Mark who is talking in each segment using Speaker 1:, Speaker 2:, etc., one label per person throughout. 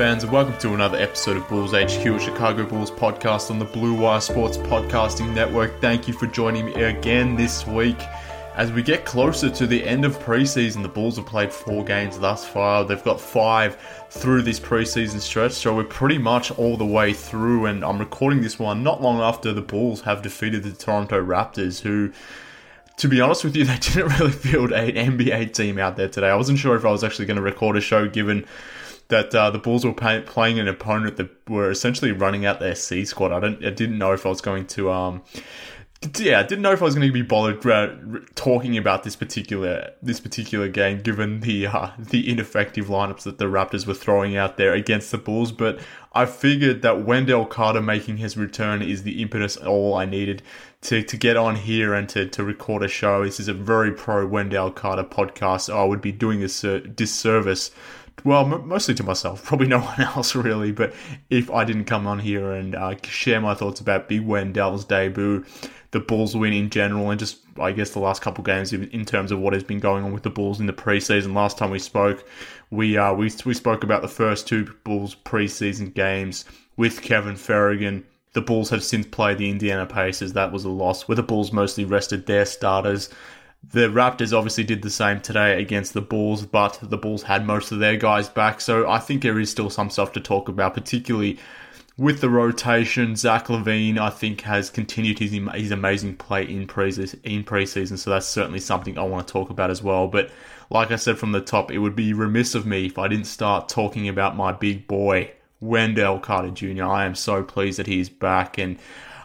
Speaker 1: fans, and welcome to another episode of Bulls HQ, Chicago Bulls podcast on the Blue Wire Sports Podcasting Network. Thank you for joining me again this week. As we get closer to the end of preseason, the Bulls have played four games thus far. They've got five through this preseason stretch, so we're pretty much all the way through. And I'm recording this one not long after the Bulls have defeated the Toronto Raptors, who to be honest with you, they didn't really field an NBA team out there today. I wasn't sure if I was actually going to record a show given that uh, the Bulls were pay- playing an opponent that were essentially running out their C squad. I don't, I didn't know if I was going to, um, yeah, I didn't know if I was going to be bothered uh, talking about this particular this particular game, given the uh, the ineffective lineups that the Raptors were throwing out there against the Bulls. But I figured that Wendell Carter making his return is the impetus all I needed to, to get on here and to, to record a show. This is a very pro Wendell Carter podcast. I would be doing a disservice well, m- mostly to myself, probably no one else really. But if I didn't come on here and uh, share my thoughts about Big Wendell's debut, the Bulls win in general, and just I guess the last couple games in terms of what has been going on with the Bulls in the preseason. Last time we spoke, we uh, we we spoke about the first two Bulls preseason games with Kevin Ferrigan. The Bulls have since played the Indiana Pacers. That was a loss, where the Bulls mostly rested their starters. The Raptors obviously did the same today against the Bulls, but the Bulls had most of their guys back. So I think there is still some stuff to talk about, particularly with the rotation. Zach LaVine, I think, has continued his, his amazing play in, pre- in preseason. So that's certainly something I want to talk about as well. But like I said from the top, it would be remiss of me if I didn't start talking about my big boy, Wendell Carter Jr. I am so pleased that he's back and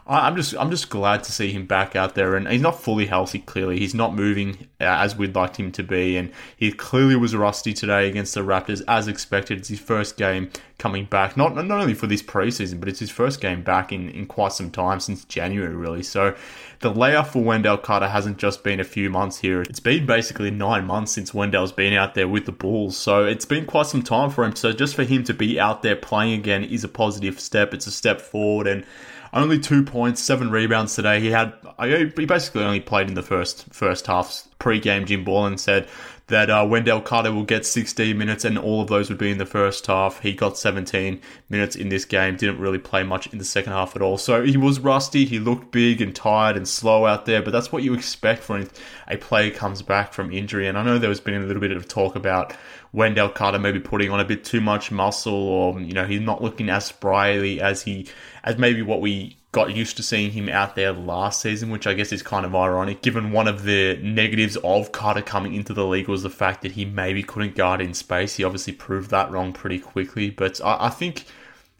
Speaker 1: I'm just I'm just glad to see him back out there, and he's not fully healthy. Clearly, he's not moving uh, as we'd liked him to be, and he clearly was rusty today against the Raptors, as expected. It's his first game coming back, not not only for this preseason, but it's his first game back in, in quite some time since January, really. So the layoff for Wendell Carter hasn't just been a few months here; it's been basically nine months since Wendell's been out there with the Bulls. So it's been quite some time for him. So just for him to be out there playing again is a positive step. It's a step forward, and only two points, seven rebounds today. He had he basically only played in the first first half. Pre-game, Jim Boylen said that uh, Wendell Carter will get 16 minutes, and all of those would be in the first half. He got 17 minutes in this game. Didn't really play much in the second half at all. So he was rusty. He looked big and tired and slow out there. But that's what you expect when a player comes back from injury. And I know there has been a little bit of talk about Wendell Carter maybe putting on a bit too much muscle, or you know he's not looking as spryly as he as maybe what we got used to seeing him out there last season, which I guess is kind of ironic, given one of the negatives of Carter coming into the league was the fact that he maybe couldn't guard in space. He obviously proved that wrong pretty quickly, but I, I think.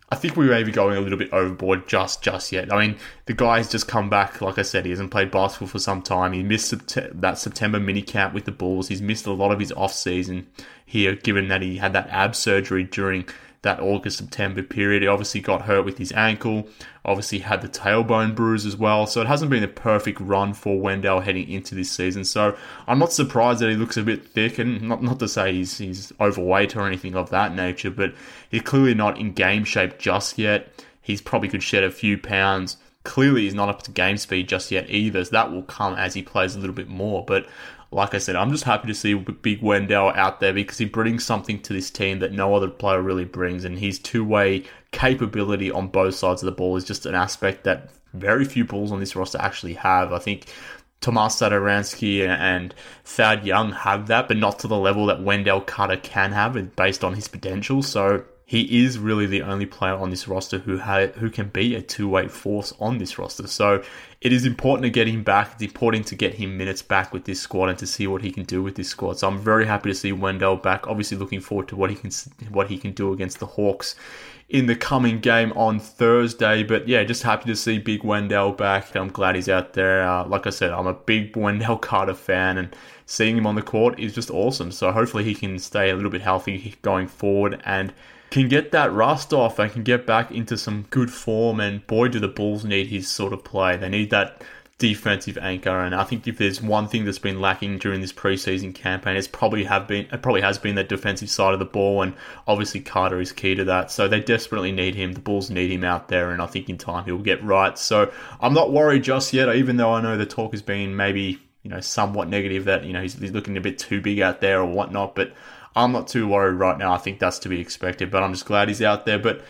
Speaker 1: I think we may be going a little bit overboard just just yet. I mean, the guy's just come back. Like I said, he hasn't played basketball for some time. He missed that September mini camp with the Bulls. He's missed a lot of his off season here, given that he had that ab surgery during that August September period. He obviously got hurt with his ankle, obviously had the tailbone bruise as well. So it hasn't been a perfect run for Wendell heading into this season. So I'm not surprised that he looks a bit thick, and not not to say he's he's overweight or anything of that nature, but he's clearly not in game shape just yet. He's probably could shed a few pounds. Clearly, he's not up to game speed just yet either. So that will come as he plays a little bit more. But like I said, I'm just happy to see Big Wendell out there because he brings something to this team that no other player really brings, and his two-way capability on both sides of the ball is just an aspect that very few Bulls on this roster actually have. I think Tomas Satoransky and Thad Young have that, but not to the level that Wendell Carter can have based on his potential. So he is really the only player on this roster who ha- who can be a two-way force on this roster. So it is important to get him back. It's important to get him minutes back with this squad and to see what he can do with this squad. So I'm very happy to see Wendell back. Obviously, looking forward to what he can what he can do against the Hawks in the coming game on Thursday. But yeah, just happy to see Big Wendell back. I'm glad he's out there. Uh, like I said, I'm a big Wendell Carter fan, and seeing him on the court is just awesome. So hopefully he can stay a little bit healthy going forward and can get that rust off and can get back into some good form. And boy, do the Bulls need his sort of play. They need that defensive anchor. And I think if there's one thing that's been lacking during this preseason campaign, it's probably have been it probably has been the defensive side of the ball. And obviously Carter is key to that. So they desperately need him. The Bulls need him out there, and I think in time he'll get right. So I'm not worried just yet, even though I know the talk has been maybe you know somewhat negative that you know he's, he's looking a bit too big out there or whatnot, but. I'm not too worried right now. I think that's to be expected, but I'm just glad he's out there. But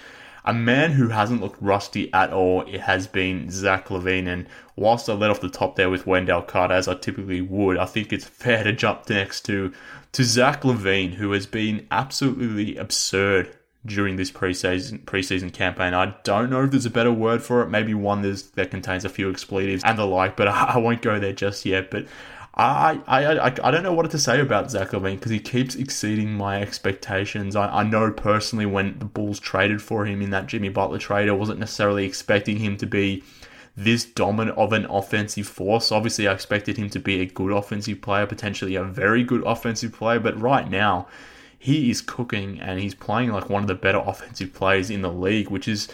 Speaker 1: a man who hasn't looked rusty at all it has been Zach LaVine. And whilst I let off the top there with Wendell Carter, as I typically would, I think it's fair to jump next to to Zach LaVine, who has been absolutely absurd during this preseason preseason campaign. I don't know if there's a better word for it. Maybe one that contains a few expletives and the like, but I, I won't go there just yet. But I, I, I, I don't know what to say about Zach LaVine because he keeps exceeding my expectations. I, I know personally when the Bulls traded for him in that Jimmy Butler trade, I wasn't necessarily expecting him to be this dominant of an offensive force. Obviously, I expected him to be a good offensive player, potentially a very good offensive player, but right now, he is cooking and he's playing like one of the better offensive players in the league, which is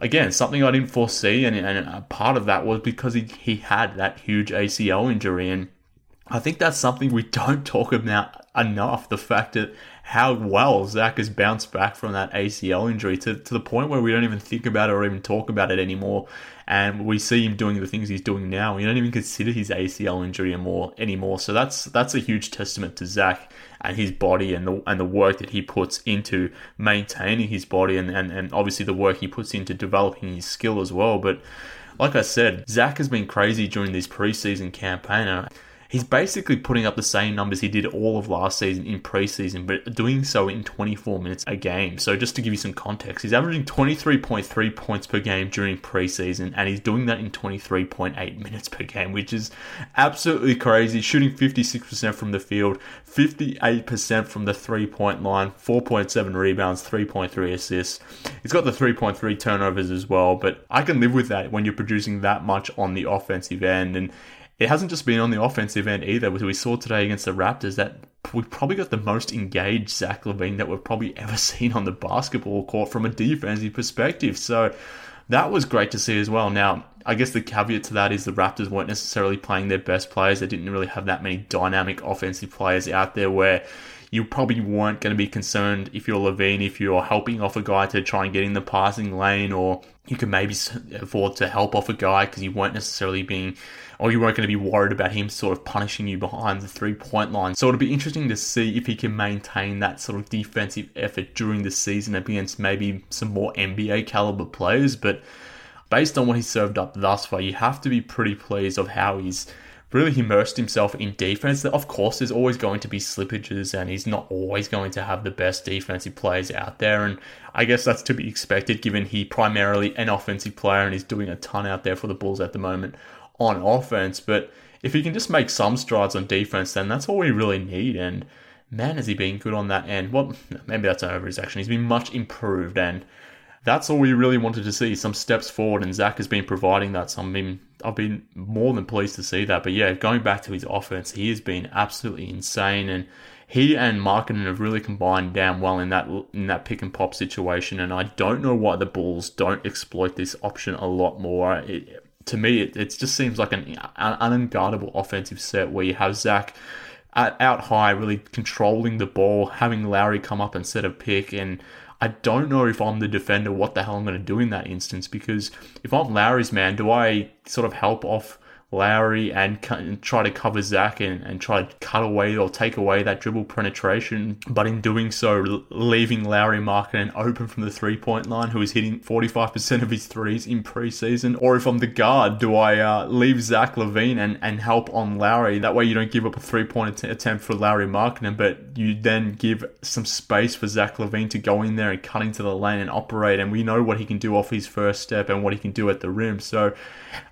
Speaker 1: again, something I didn't foresee, and, and part of that was because he, he had that huge ACL injury, and I think that's something we don't talk about enough. The fact that how well Zach has bounced back from that ACL injury to, to the point where we don't even think about it or even talk about it anymore. And we see him doing the things he's doing now. We don't even consider his ACL injury anymore. anymore. So that's that's a huge testament to Zach and his body and the and the work that he puts into maintaining his body and, and, and obviously the work he puts into developing his skill as well. But like I said, Zach has been crazy during this preseason campaign he's basically putting up the same numbers he did all of last season in preseason, but doing so in 24 minutes a game. So just to give you some context, he's averaging 23.3 points per game during preseason, and he's doing that in 23.8 minutes per game, which is absolutely crazy. Shooting 56% from the field, 58% from the three point line, 4.7 rebounds, 3.3 assists. He's got the 3.3 turnovers as well, but I can live with that when you're producing that much on the offensive end. And it hasn't just been on the offensive end either. We saw today against the Raptors that we've probably got the most engaged Zach LaVine that we've probably ever seen on the basketball court from a defensive perspective. So that was great to see as well. Now, I guess the caveat to that is the Raptors weren't necessarily playing their best players. They didn't really have that many dynamic offensive players out there where you probably weren't going to be concerned if you're LaVine, if you're helping off a guy to try and get in the passing lane, or you could maybe afford to help off a guy because you weren't necessarily being or you weren't going to be worried about him sort of punishing you behind the three point line. So it'll be interesting to see if he can maintain that sort of defensive effort during the season against maybe some more NBA caliber players. But based on what he's served up thus far, you have to be pretty pleased of how he's really immersed himself in defense. Of course, there's always going to be slippages, and he's not always going to have the best defensive players out there. And I guess that's to be expected, given he primarily an offensive player and he's doing a ton out there for the Bulls at the moment on offense, but if he can just make some strides on defense, then that's all we really need. And man, has he been good on that end? Well, maybe that's an overreaction. He's been much improved, and that's all we really wanted to see. Some steps forward, and Zach has been providing that. So I've been, I've been more than pleased to see that. But yeah, going back to his offense, he has been absolutely insane, and he and Markkanen have really combined damn well in that in that pick and pop situation. And I don't know why the Bulls don't exploit this option a lot more. It, to me, it, it just seems like an, an unguardable offensive set where you have Zach out high, really controlling the ball, having Lauri come up and set a pick. And I don't know if I'm the defender, what the hell I'm going to do in that instance. Because if I'm Lauri's man, do I sort of help off Lauri and, try to cover Zach and, and try to cut away or take away that dribble penetration. But in doing so, leaving Lauri Markkanen open from the three point line, who is hitting 45% of his threes in preseason. Or if I'm the guard, do I uh, leave Zach LaVine and, and help on Lauri? That way you don't give up a three point attempt for Lauri Markkanen, but you then give some space for Zach LaVine to go in there and cut into the lane and operate. And we know what he can do off his first step and what he can do at the rim. So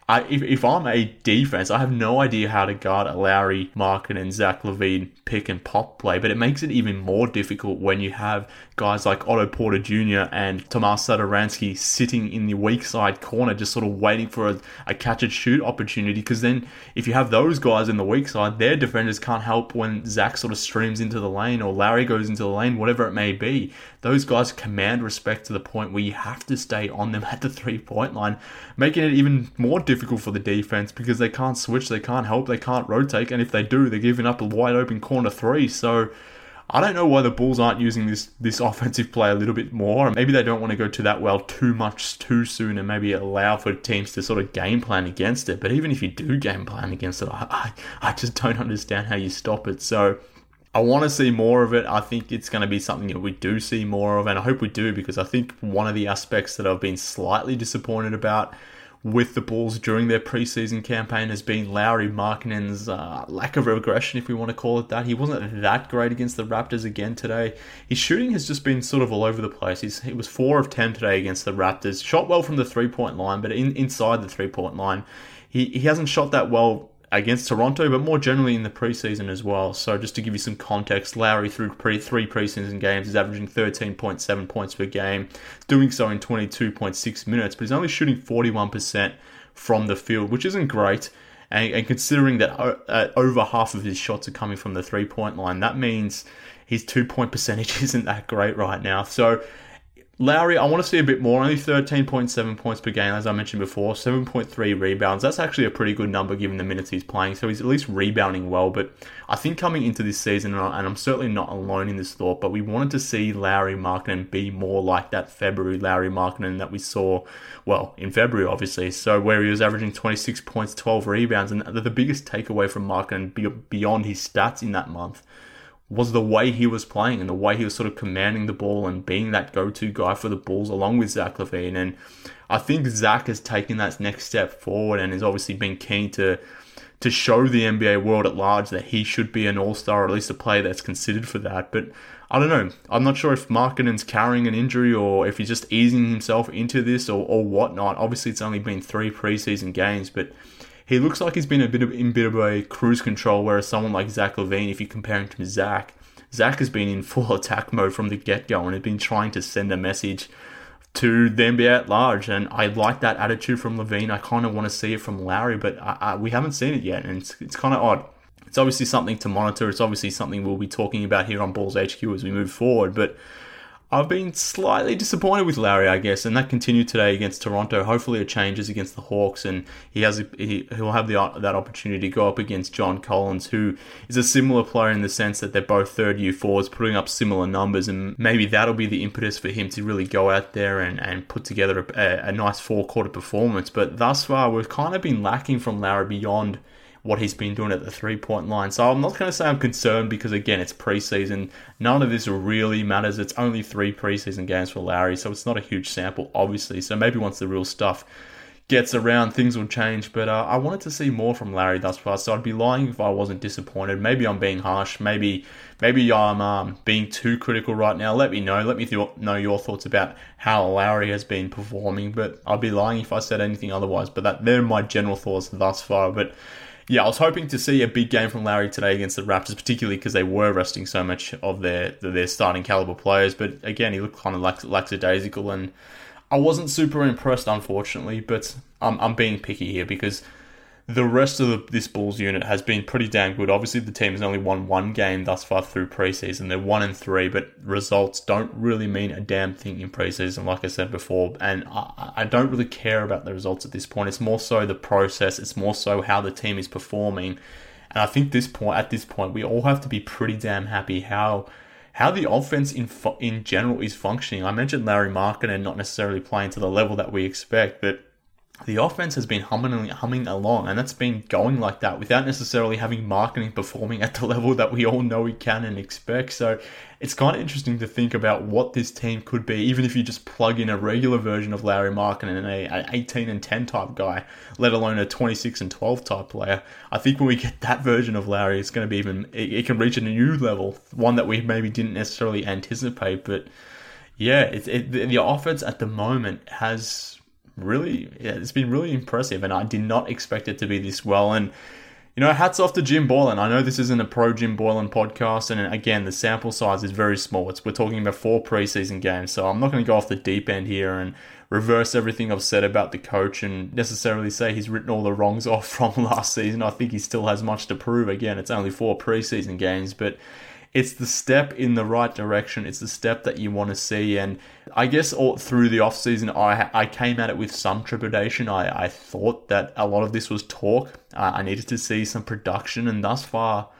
Speaker 1: I, if, if I'm a defense, I have no idea how to guard a Lauri, Markkanen, and Zach LaVine pick and pop play, but it makes it even more difficult when you have guys like Otto Porter Jr. and Tomas Satoransky sitting in the weak side corner, just sort of waiting for a, a catch and shoot opportunity. Because then, if you have those guys in the weak side, their defenders can't help when Zach sort of streams into the lane or Larry goes into the lane, whatever it may be. Those guys command respect to the point where you have to stay on them at the three point line, making it even more difficult for the defense because they can't switch, they can't help, they can't rotate, and if they do, they're giving up a wide open corner three. So I don't know why the Bulls aren't using this this offensive play a little bit more. Maybe they don't want to go to that well too much too soon and maybe allow for teams to sort of game plan against it. But even if you do game plan against it, I, I, I just don't understand how you stop it. So I want to see more of it. I think it's going to be something that we do see more of, and I hope we do because I think one of the aspects that I've been slightly disappointed about with the Bulls during their preseason campaign has been Lauri Markkanen's uh, lack of regression, if we want to call it that. He wasn't that great against the Raptors again today. His shooting has just been sort of all over the place. He's, he was 4 of 10 today against the Raptors. Shot well from the three point line, but in, inside the three point line, he, he hasn't shot that well against Toronto, but more generally in the preseason as well. So just to give you some context, Lauri through pre- three preseason games is averaging 13.7 points per game, doing so in 22.6 minutes, but he's only shooting 41% from the field, which isn't great. And, and considering that uh, over half of his shots are coming from the three point line, that means his two point percentage isn't that great right now. So Lauri, I want to see a bit more. Only 13.7 points per game, as I mentioned before. 7.3 rebounds. That's actually a pretty good number given the minutes he's playing. So he's at least rebounding well. But I think coming into this season, and I'm certainly not alone in this thought, but we wanted to see Lauri Markkanen be more like that February Lauri Markkanen that we saw, well, in February, obviously. So where he was averaging 26 points, 12 rebounds. And the biggest takeaway from Markkanen beyond his stats in that month was the way he was playing and the way he was sort of commanding the ball and being that go-to guy for the Bulls along with Zach LaVine. And I think Zach has taken that next step forward and has obviously been keen to to show the NBA world at large that he should be an all-star or at least a player that's considered for that. But I don't know. I'm not sure if Markkanen's carrying an injury or if he's just easing himself into this or, or whatnot. Obviously, it's only been three preseason games, but he looks like he's been a bit of in bit of a cruise control, whereas someone like Zach LaVine, if you compare him to Zach, Zach has been in full attack mode from the get go and has been trying to send a message to the NBA at large. And I like that attitude from LaVine. I kind of want to see it from Lauri, but I, I, we haven't seen it yet, and it's, it's kind of odd. It's obviously something to monitor. It's obviously something we'll be talking about here on Bulls HQ as we move forward. But I've been slightly disappointed with Lauri, I guess, and that continued today against Toronto. Hopefully, it changes against the Hawks, and he has he, will have the that opportunity to go up against John Collins, who is a similar player in the sense that they're both third year forwards, putting up similar numbers, and maybe that'll be the impetus for him to really go out there and, and put together a, a nice four quarter performance. But thus far, we've kind of been lacking from Lauri beyond what he's been doing at the three point line. So I'm not going to say I'm concerned because, again, it's preseason. None of this really matters. It's only three preseason games for Larry, so it's not a huge sample, obviously. So maybe once the real stuff gets around, things will change. But uh, I wanted to see more from Larry thus far, so I'd be lying if I wasn't disappointed. Maybe I'm being harsh. Maybe maybe I'm um, being too critical right now. Let me know. Let me th- know your thoughts about how Lauri has been performing. But I'd be lying if I said anything otherwise. But that they're my general thoughts thus far. But yeah, I was hoping to see a big game from Lauri today against the Raptors, particularly because they were resting so much of their their starting caliber players. But again, he looked kind of lax, lackadaisical, and I wasn't super impressed, unfortunately. But I'm I'm being picky here because the rest of the, this Bulls unit has been pretty damn good. Obviously, the team has only won one game thus far through preseason. They're one and three, but results don't really mean a damn thing in preseason, like I said before. And I, I don't really care about the results at this point. It's more so the process. It's more so how the team is performing. And I think this point, at this point, we all have to be pretty damn happy how how the offense in in general is functioning. I mentioned Lauri and not necessarily playing to the level that we expect, but the offense has been humming, humming along, and that's been going like that without necessarily having Markkanen performing at the level that we all know we can and expect. So it's kind of interesting to think about what this team could be, even if you just plug in a regular version of Larry Markkanen and an 18 and 10 type guy, let alone a 26 and 12 type player. I think when we get that version of Larry, it's going to be even, it, it can reach a new level, one that we maybe didn't necessarily anticipate. But yeah, it, it, the offense at the moment has really, yeah, it's been really impressive, and I did not expect it to be this well. And you know, hats off to Jim Boylen. I know this isn't a pro Jim Boylen podcast, and again, the sample size is very small. It's we're talking about four preseason games, so I'm not going to go off the deep end here and reverse everything I've said about the coach and necessarily say he's written all the wrongs off from last season. I think he still has much to prove. Again, it's only four preseason games, but it's the step in the right direction. It's the step that you want to see. And I guess all through the offseason, I, I came at it with some trepidation. I, I thought that a lot of this was talk. Uh, I needed to see some production. And thus far,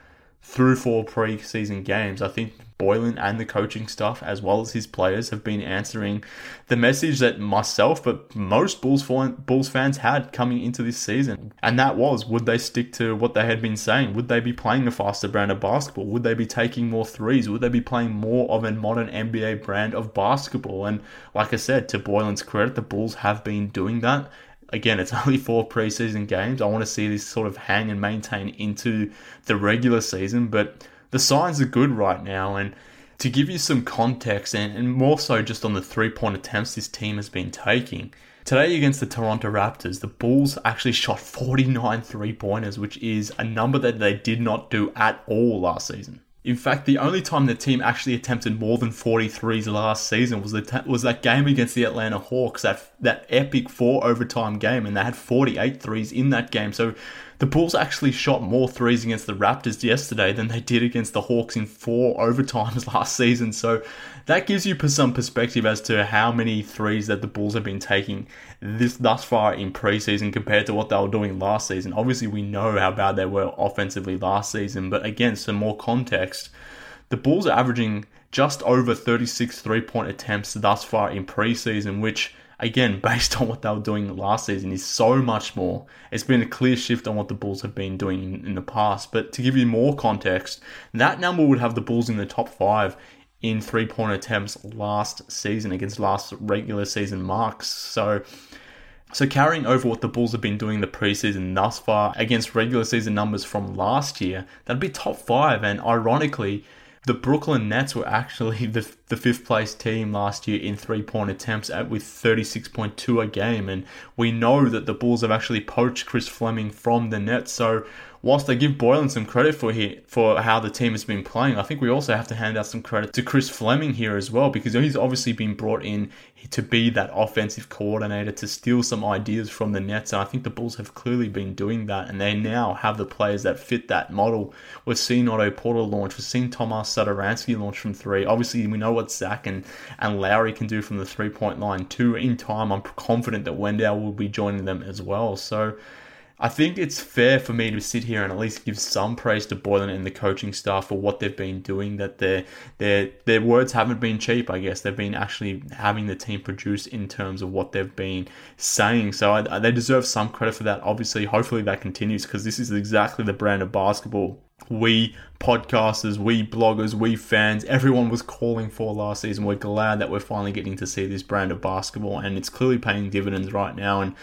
Speaker 1: through four preseason games, I think Boylen and the coaching staff, as well as his players, have been answering the message that myself, but most Bulls, Bulls fans had coming into this season. And that was would they stick to what they had been saying? Would they be playing a faster brand of basketball? Would they be taking more threes? Would they be playing more of a modern NBA brand of basketball? And like I said, to Boylen's credit, the Bulls have been doing that again, it's only four preseason games. I want to see this sort of hang and maintain into the regular season, but the signs are good right now. And to give you some context, and, and more so just on the three point attempts this team has been taking, today against the Toronto Raptors, the Bulls actually shot 49 three pointers, which is a number that they did not do at all last season. In fact, the only time the team actually attempted more than 43s last season was the was that game against the Atlanta Hawks, that that epic four overtime game, and they had 48 threes in that game. So the Bulls actually shot more threes against the Raptors yesterday than they did against the Hawks in four overtimes last season. So that gives you some perspective as to how many threes that the Bulls have been taking this thus far in preseason compared to what they were doing last season. Obviously, we know how bad they were offensively last season, but again, some more context. The Bulls are averaging just over 36 three point attempts thus far in preseason, which again, based on what they were doing last season, is so much more. It's been a clear shift on what the Bulls have been doing in, in the past. But to give you more context, that number would have the Bulls in the top five in three point attempts last season against last regular season marks. So. So carrying over what the Bulls have been doing the preseason thus far against regular season numbers from last year, that'd be top five. And ironically, the Brooklyn Nets were actually the, the fifth place team last year in three point attempts at with 36.2 a game. And we know that the Bulls have actually poached Chris Fleming from the Nets. So whilst I give Boylen some credit for here for how the team has been playing, I think we also have to hand out some credit to Chris Fleming here as well because he's obviously been brought in to be that offensive coordinator to steal some ideas from the Nets, and I think the Bulls have clearly been doing that, and they now have the players that fit that model. We've seen Otto Porter launch, we've seen Tomas Satoransky launch from three. Obviously, we know what Zach and and Lauri can do from the three point line too. In time, I'm confident that Wendell will be joining them as well. So. I think it's fair for me to sit here and at least give some praise to Boylen and the coaching staff for what they've been doing. That their their their words haven't been cheap. I guess they've been actually having the team produce in terms of what they've been saying. So I, they deserve some credit for that. Obviously, hopefully that continues because this is exactly the brand of basketball we podcasters, we bloggers, we fans, everyone was calling for last season. We're glad that we're finally getting to see this brand of basketball, and it's clearly paying dividends right now. And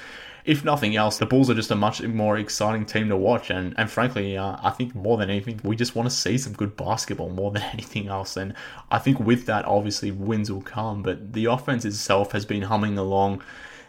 Speaker 1: if nothing else, the Bulls are just a much more exciting team to watch. And, and frankly, uh, I think more than anything, we just want to see some good basketball more than anything else. And I think with that, obviously, wins will come. But the offense itself has been humming along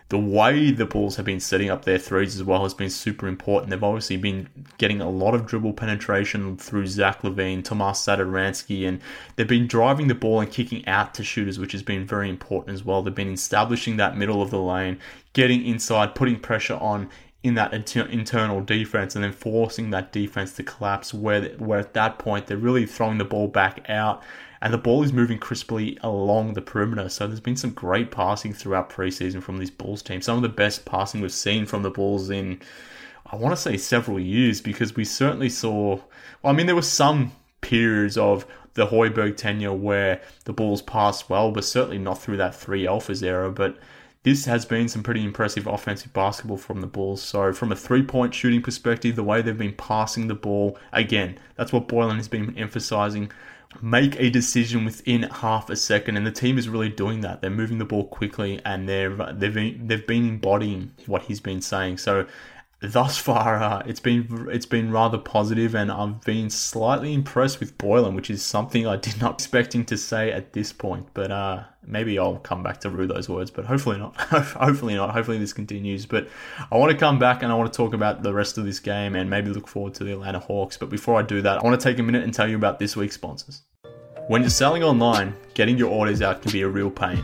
Speaker 1: the way the Bulls have been setting up their threes as well has been super important. They've obviously been getting a lot of dribble penetration through Zach LaVine, Tomas Satoransky, and they've been driving the ball and kicking out to shooters, which has been very important as well. They've been establishing that middle of the lane, getting inside, putting pressure on in that inter- internal defense and then forcing that defense to collapse where where at that point they're really throwing the ball back out and the ball is moving crisply along the perimeter. So there's been some great passing throughout preseason from this Bulls team. Some of the best passing we've seen from the Bulls in, I want to say, several years because we certainly saw. Well, I mean, there were some periods of the Hoiberg tenure where the Bulls passed well, but certainly not through that three alphas era. But this has been some pretty impressive offensive basketball from the Bulls. So, from a three point shooting perspective, the way they've been passing the ball, again, that's what Boylen has been emphasizing. Make a decision within half a second, and the team is really doing that. They're moving the ball quickly, and they're they've been, they've been embodying what he's been saying. So, thus far, uh, it's been it's been rather positive, and I've been slightly impressed with Boylen, which is something I did not expecting to say at this point. But uh, maybe I'll come back to rue those words, but hopefully not. hopefully not. Hopefully this continues. But I want to come back and I want to talk about the rest of this game and maybe look forward to the Atlanta Hawks. But before I do that, I want to take a minute and tell you about this week's sponsors. When you're selling online, getting your orders out can be a real pain.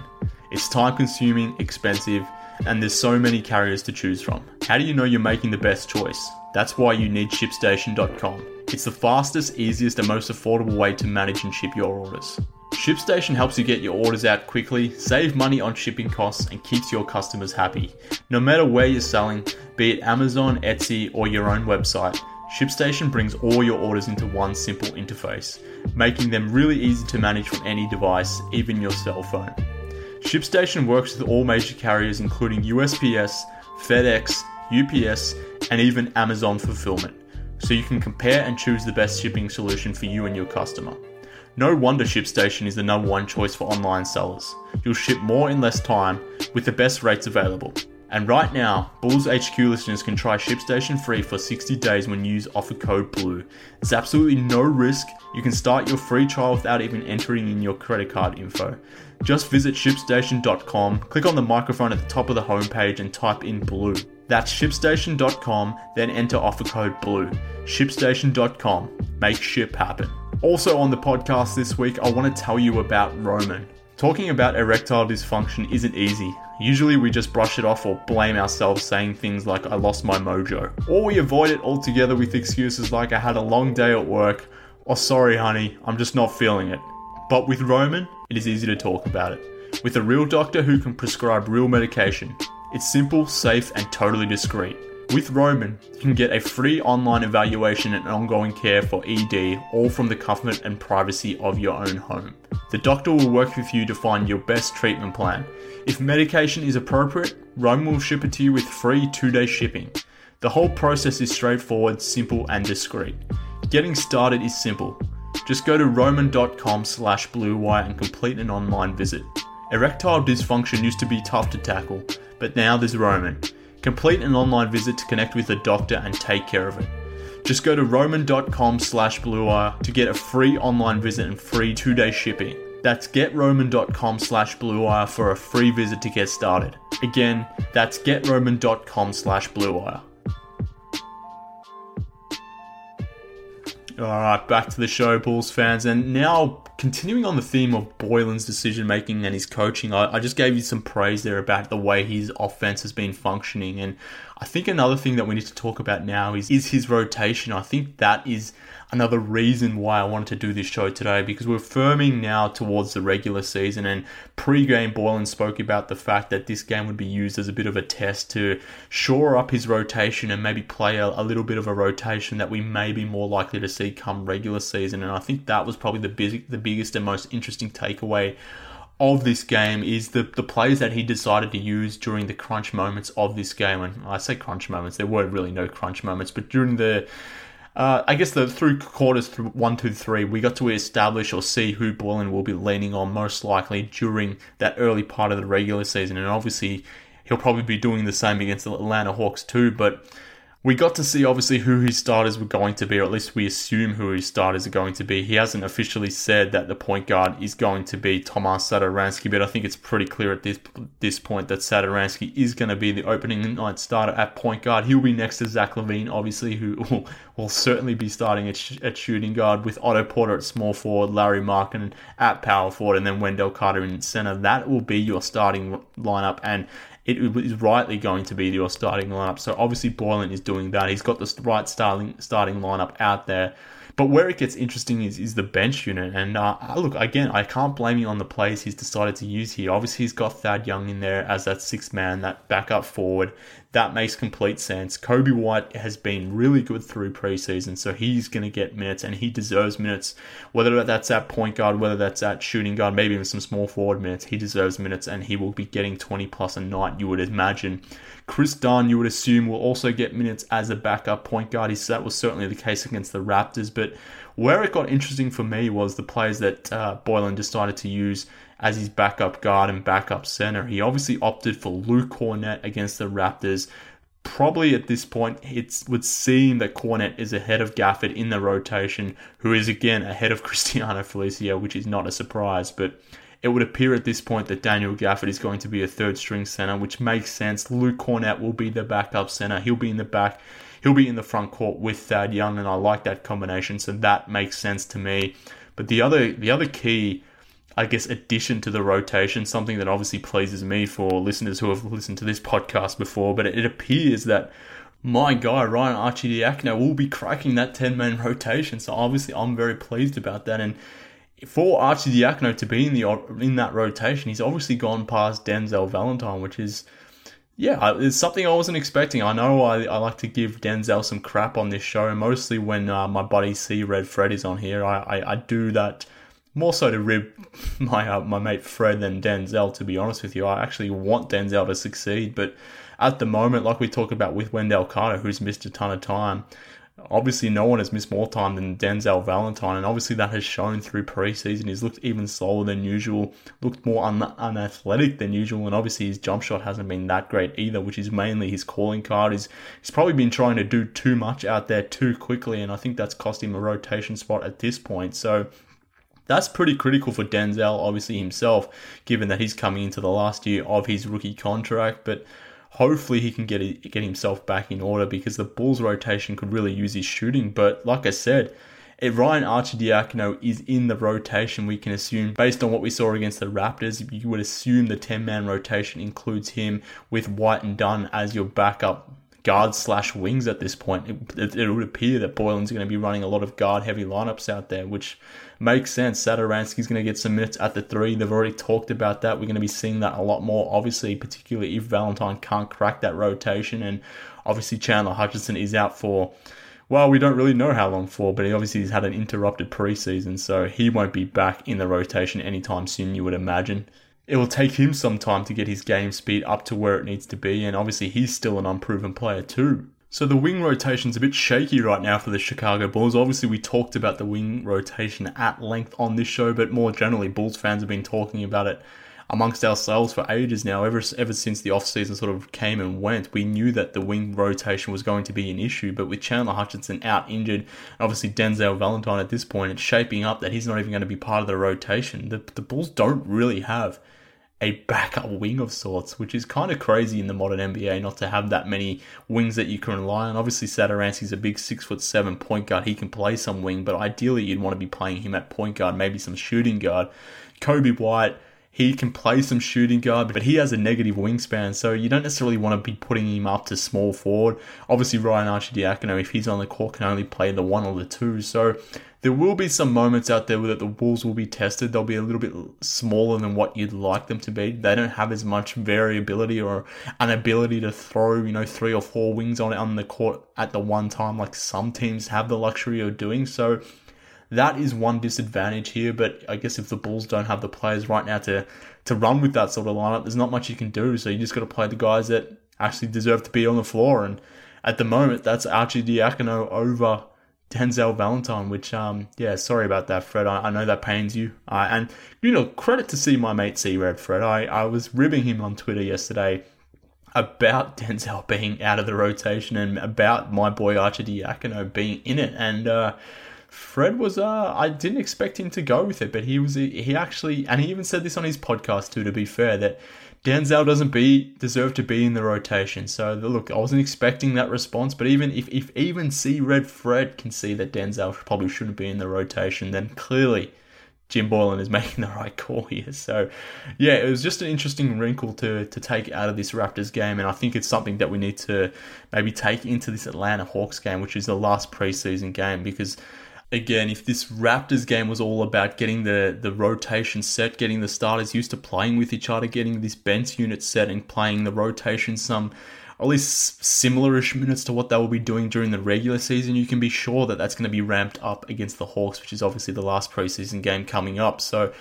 Speaker 1: It's time consuming, expensive and there's so many carriers to choose from. How do you know you're making the best choice? That's why you need ShipStation.com. It's the fastest, easiest, and most affordable way to manage and ship your orders. ShipStation helps you get your orders out quickly, save money on shipping costs, and keeps your customers happy. No matter where you're selling, be it Amazon, Etsy, or your own website, ShipStation brings all your orders into one simple interface, making them really easy to manage from any device, even your cell phone. ShipStation works with all major carriers including USPS, FedEx, UPS, and even Amazon Fulfillment, so you can compare and choose the best shipping solution for you and your customer. No wonder ShipStation is the number one choice for online sellers. You'll ship more in less time with the best rates available. And right now, Bulls HQ listeners can try ShipStation free for 60 days when you use offer code BLUE. It's absolutely no risk. You can start your free trial without even entering in your credit card info. Just visit shipstation.com, click on the microphone at the top of the homepage and type in BLUE. That's shipstation.com, then enter offer code BLUE. Shipstation.com. Make ship happen. Also on the podcast this week, I want to tell you about Roman. Talking about erectile dysfunction isn't easy. Usually we just brush it off or blame ourselves saying things like I lost my mojo. Or we avoid it altogether with excuses like I had a long day at work or sorry honey, I'm just not feeling it. But with Roman, it is easy to talk about it. With a real doctor who can prescribe real medication. It's simple, safe, and totally discreet. With Roman, you can get a free online evaluation and ongoing care for ED, all from the comfort and privacy of your own home. The doctor will work with you to find your best treatment plan. If medication is appropriate, Roman will ship it to you with free two day shipping. The whole process is straightforward, simple, and discreet. Getting started is simple. Just go to roman.com slash bluewire and complete an online visit. Erectile dysfunction used to be tough to tackle, but now there's Roman. Complete an online visit to connect with a doctor and take care of it. Just go to roman.com slash bluewire to get a free online visit and free two-day shipping. That's getroman.com slash bluewire for a free visit to get started. Again, that's getroman.com slash bluewire. All right, back to the show, Bulls fans. And now, continuing on the theme of Boylen's decision making and his coaching, I, I, just gave you some praise there about the way his offense has been functioning. And I think another thing that we need to talk about now is, is his rotation. I think that is another reason why I wanted to do this show today because we're firming now towards the regular season. And pre-game, Boylen spoke about the fact that this game would be used as a bit of a test to shore up his rotation and maybe play a, a little bit of a rotation that we may be more likely to see come regular season. And I think that was probably the big, the biggest and most interesting takeaway of this game is the, the plays that he decided to use during the crunch moments of this game. And I say crunch moments, there were really no crunch moments, but during the uh, I guess the through quarters through one, two, three, we got to establish or see who Boylen will be leaning on most likely during that early part of the regular season, and obviously he'll probably be doing the same against the Atlanta Hawks too. But we got to see obviously who his starters were going to be, or at least we assume who his starters are going to be. He hasn't officially said that the point guard is going to be Tomas Satoransky, but I think it's pretty clear at this this point that Satoransky is going to be the opening night starter at point guard. He'll be next to Zach LaVine, obviously, who will, will certainly be starting at, sh- at shooting guard with Otto Porter at small forward, Larry Markkanen at power forward, and then Wendell Carter in center. That will be your starting lineup, and it is rightly going to be your starting lineup. So obviously Boylen is doing that. He's got the right starting starting lineup out there. But where it gets interesting is, is the bench unit. And uh, look, again, I can't blame you on the plays he's decided to use here. Obviously, he's got Thad Young in there as that sixth man, that backup forward. That makes complete sense. Coby White has been really good through preseason, so he's going to get minutes and he deserves minutes. Whether that's at point guard, whether that's at shooting guard, maybe even some small forward minutes, he deserves minutes and he will be getting 20 plus a night, you would imagine. Kris Dunn, you would assume, will also get minutes as a backup point guard. That was certainly the case against the Raptors, but where it got interesting for me was the players that uh, Boylen decided to use as his backup guard and backup center. He obviously opted for Luke Kornet against the Raptors. Probably at this point, it would seem that Kornet is ahead of Gafford in the rotation, who is again ahead of Cristiano Felicio, which is not a surprise. But it would appear at this point that Daniel Gafford is going to be a third string center, which makes sense. Luke Kornet will be the backup center. He'll be in the back. He'll be in the front court with Thad Young, and I like that combination, so that makes sense to me. But the other the other key I guess, addition to the rotation, something that obviously pleases me for listeners who have listened to this podcast before. But it appears that my guy, Ryan Arcidiacono, will be cracking that 10 man rotation. So obviously, I'm very pleased about that. And for Arcidiacono to be in the in that rotation, he's obviously gone past Denzel Valentine, which is. Yeah, it's something I wasn't expecting. I know I, I like to give Denzel some crap on this show, mostly when uh, my buddy C Red Fred is on here. I, I, I do that more so to rib my uh, my mate Fred than Denzel. To be honest with you, I actually want Denzel to succeed, but at the moment, like we talked about with Wendell Carter, who's missed a ton of time, obviously no one has missed more time than Denzel Valentine, and obviously that has shown through preseason. He's looked even slower than usual, looked more un- unathletic than usual, and obviously his jump shot hasn't been that great either, which is mainly his calling card. He's, he's probably been trying to do too much out there too quickly, and I think that's cost him a rotation spot at this point. So that's pretty critical for Denzel, obviously himself, given that he's coming into the last year of his rookie contract. But hopefully he can get get himself back in order because the Bulls rotation could really use his shooting. But like I said, if Ryan Arcidiacono is in the rotation, we can assume, based on what we saw against the Raptors, you would assume the 10 man rotation includes him with White and Dunn as your backup guard slash wings at this point. It, it, it, would appear that Boylen's going to be running a lot of guard heavy lineups out there, which makes sense. Satoransky's going to get some minutes at the three. They've already talked about that. We're going to be seeing that a lot more, obviously, particularly if Valentine can't crack that rotation. And obviously, Chandler Hutchison is out for. Well, we don't really know how long for, but he obviously has had an interrupted preseason, so he won't be back in the rotation anytime soon, you would imagine it will take him some time to get his game speed up to where it needs to be, and obviously he's still an unproven player too. So the wing rotation's a bit shaky right now for the Chicago Bulls. Obviously, we talked about the wing rotation at length on this show, but more generally, Bulls fans have been talking about it amongst ourselves for ages now. Ever ever since the offseason sort of came and went, we knew that the wing rotation was going to be an issue. But with Chandler Hutchison out injured, and obviously Denzel Valentine at this point, it's shaping up that he's not even going to be part of the rotation. The, the Bulls don't really have a backup wing of sorts, which is kind of crazy in the modern NBA not to have that many wings that you can rely on. Obviously, Satoransky's a big six foot seven point guard. He can play some wing, but ideally you'd want to be playing him at point guard, maybe some shooting guard. Coby White, he can play some shooting guard, but he has a negative wingspan, so you don't necessarily want to be putting him up to small forward. Obviously, Ryan Arcidiacono, if he's on the court, can only play the one or the two. So there will be some moments out there that the Wolves will be tested. They'll be a little bit smaller than what you'd like them to be. They don't have as much variability or an ability to throw, you know, three or four wings on on the court at the one time, like some teams have the luxury of doing. So that is one disadvantage here. But I guess if the Bulls don't have the players right now to to run with that sort of lineup, there's not much you can do. So you just got to play the guys that actually deserve to be on the floor. And at the moment, that's Arcidiacono over Denzel Valentine, which, um, yeah, sorry about that, Fred. I, I know that pains you. Uh, and, you know, credit to see my mate C Red, Fred. I, I was ribbing him on Twitter yesterday about Denzel being out of the rotation and about my boy Arcidiacono being in it. And, uh, Fred was uh I didn't expect him to go with it, but he was he actually and he even said this on his podcast too to be fair that Denzel doesn't be deserve to be in the rotation. So look, I wasn't expecting that response, but even if, if even C Red Fred can see that Denzel probably shouldn't be in the rotation, then clearly Jim Boylen is making the right call here. So yeah, it was just an interesting wrinkle to to take out of this Raptors game, and I think it's something that we need to maybe take into this Atlanta Hawks game, which is the last preseason game, because again, if this Raptors game was all about getting the, the rotation set, getting the starters used to playing with each other, getting this bench unit set and playing the rotation some at least similarish minutes to what they will be doing during the regular season, you can be sure that that's going to be ramped up against the Hawks, which is obviously the last preseason game coming up. So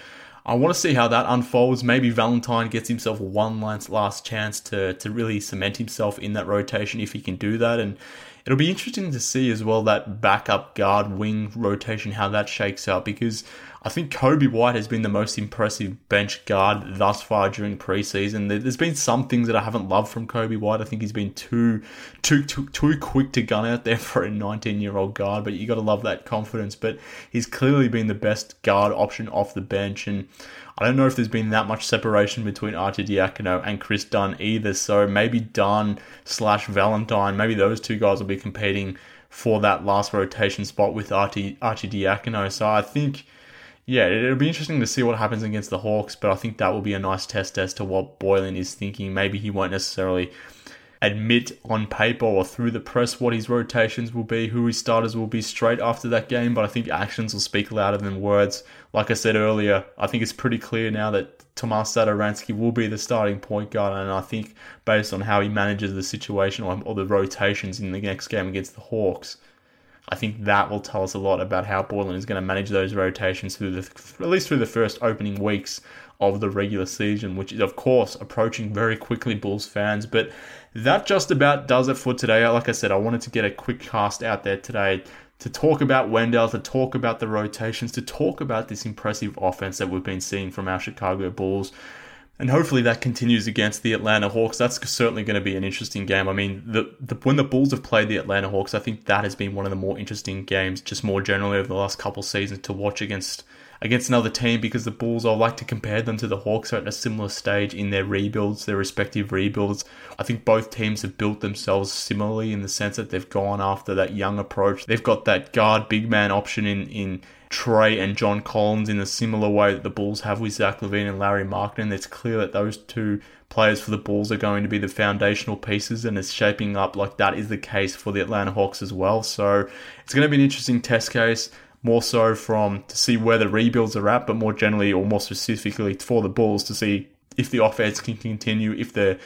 Speaker 1: I want to see how that unfolds. Maybe Valentine gets himself one last chance to to really cement himself in that rotation if he can do that, and it'll be interesting to see as well that backup guard wing rotation how that shakes out because I think Coby White has been the most impressive bench guard thus far during preseason. There's been some things that I haven't loved from Coby White. I think he's been too, too, too, too quick to gun out there for a 19 year old guard, but you got to love that confidence. But he's clearly been the best guard option off the bench, and I don't know if there's been that much separation between Arcidiacono and Kris Dunn either. So maybe Dunn slash Valentine, maybe those two guys will be competing for that last rotation spot with Archie Arcidiacono. So I think yeah, it'll be interesting to see what happens against the Hawks, but I think that will be a nice test as to what Boylen is thinking. Maybe he won't necessarily admit on paper or through the press what his rotations will be, who his starters will be straight after that game, but I think actions will speak louder than words. Like I said earlier, I think it's pretty clear now that Tomas Satoransky will be the starting point guard, and I think based on how he manages the situation or, or the rotations in the next game against the Hawks, I think that will tell us a lot about how Boylen is going to manage those rotations through the at least through the first opening weeks of the regular season, which is of course approaching very quickly, Bulls fans. But that just about does it for today. Like I said, I wanted to get a quick cast out there today to talk about Wendell, to talk about the rotations, to talk about this impressive offense that we've been seeing from our Chicago Bulls and hopefully that continues against the Atlanta Hawks. That's certainly going to be an interesting game. I mean, the, the, when the Bulls have played the Atlanta Hawks, I think that has been one of the more interesting games, just more generally over the last couple seasons to watch against against another team because the Bulls, I like to compare them to the Hawks, are at a similar stage in their rebuilds, their respective rebuilds. I think both teams have built themselves similarly in the sense that they've gone after that young approach. They've got that guard big man option in in Trae and John Collins in a similar way that the Bulls have with Zach LaVine and Lauri Markkanen. It's clear that those two players for the Bulls are going to be the foundational pieces, and it's shaping up like that is the case for the Atlanta Hawks as well. So it's going to be an interesting test case more so from to see where the rebuilds are at, but more generally or more specifically for the Bulls to see if the offense can continue, if the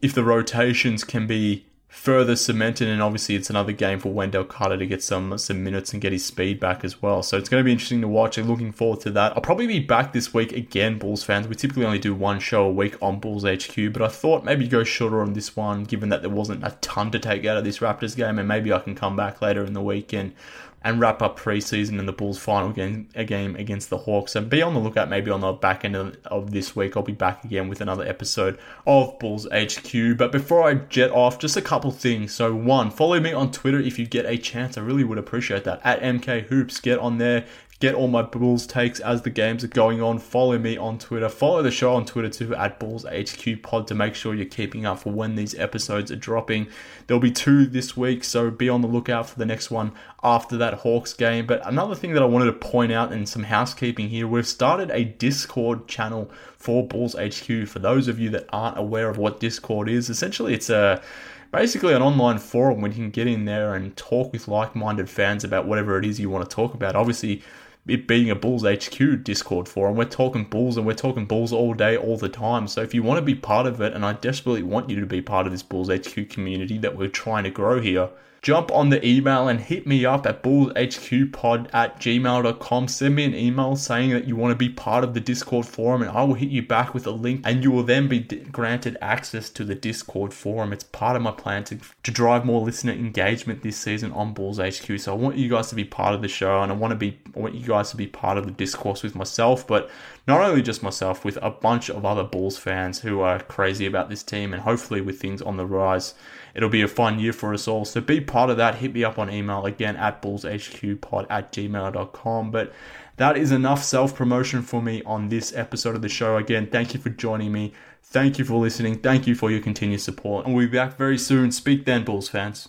Speaker 1: if the rotations can be further cemented, and obviously it's another game for Wendell Carter to get some some minutes and get his speed back as well. So it's going to be interesting to watch. I'm looking forward to that. I'll probably be back this week again, Bulls fans. We typically only do one show a week on Bulls HQ, but I thought maybe go shorter on this one, given that there wasn't a ton to take out of this Raptors game, and maybe I can come back later in the weekend and wrap up preseason in the Bulls' final game, a game against the Hawks. And be on the lookout maybe on the back end of, this week. I'll be back again with another episode of Bulls HQ. But before I jet off, just a couple things. So, one, follow me on Twitter if you get a chance. I really would appreciate that. At MK Hoops, get on there get all my Bulls takes as the games are going on. Follow me on Twitter. Follow the show on Twitter too at Bulls HQ Pod to make sure you're keeping up for when these episodes are dropping. There'll be two this week, so be on the lookout for the next one after that Hawks game. But another thing that I wanted to point out and some housekeeping here, we've started a Discord channel for Bulls HQ. For those of you that aren't aware of what Discord is, essentially it's a basically an online forum where you can get in there and talk with like-minded fans about whatever it is you want to talk about. Obviously, it being a Bulls HQ Discord forum, we're talking Bulls and we're talking Bulls all day, all the time. So if you want to be part of it, and I desperately want you to be part of this Bulls HQ community that we're trying to grow here, jump on the email and hit me up at bullshqpod at gmail.com. Send me an email saying that you want to be part of the Discord forum, and I will hit you back with a link, and you will then be granted access to the Discord forum. It's part of my plan to, to drive more listener engagement this season on Bulls HQ. So I want you guys to be part of the show, and I want to be I want you guys to be part of the discourse with myself, but not only just myself, with a bunch of other Bulls fans who are crazy about this team, and hopefully with things on the rise it'll be a fun year for us all. So be part of that. Hit me up on email again at bullshqpod at gmail.com. But that is enough self promotion for me on this episode of the show. Again, thank you for joining me. Thank you for listening. Thank you for your continued support. And we'll be back very soon. Speak then, Bulls fans.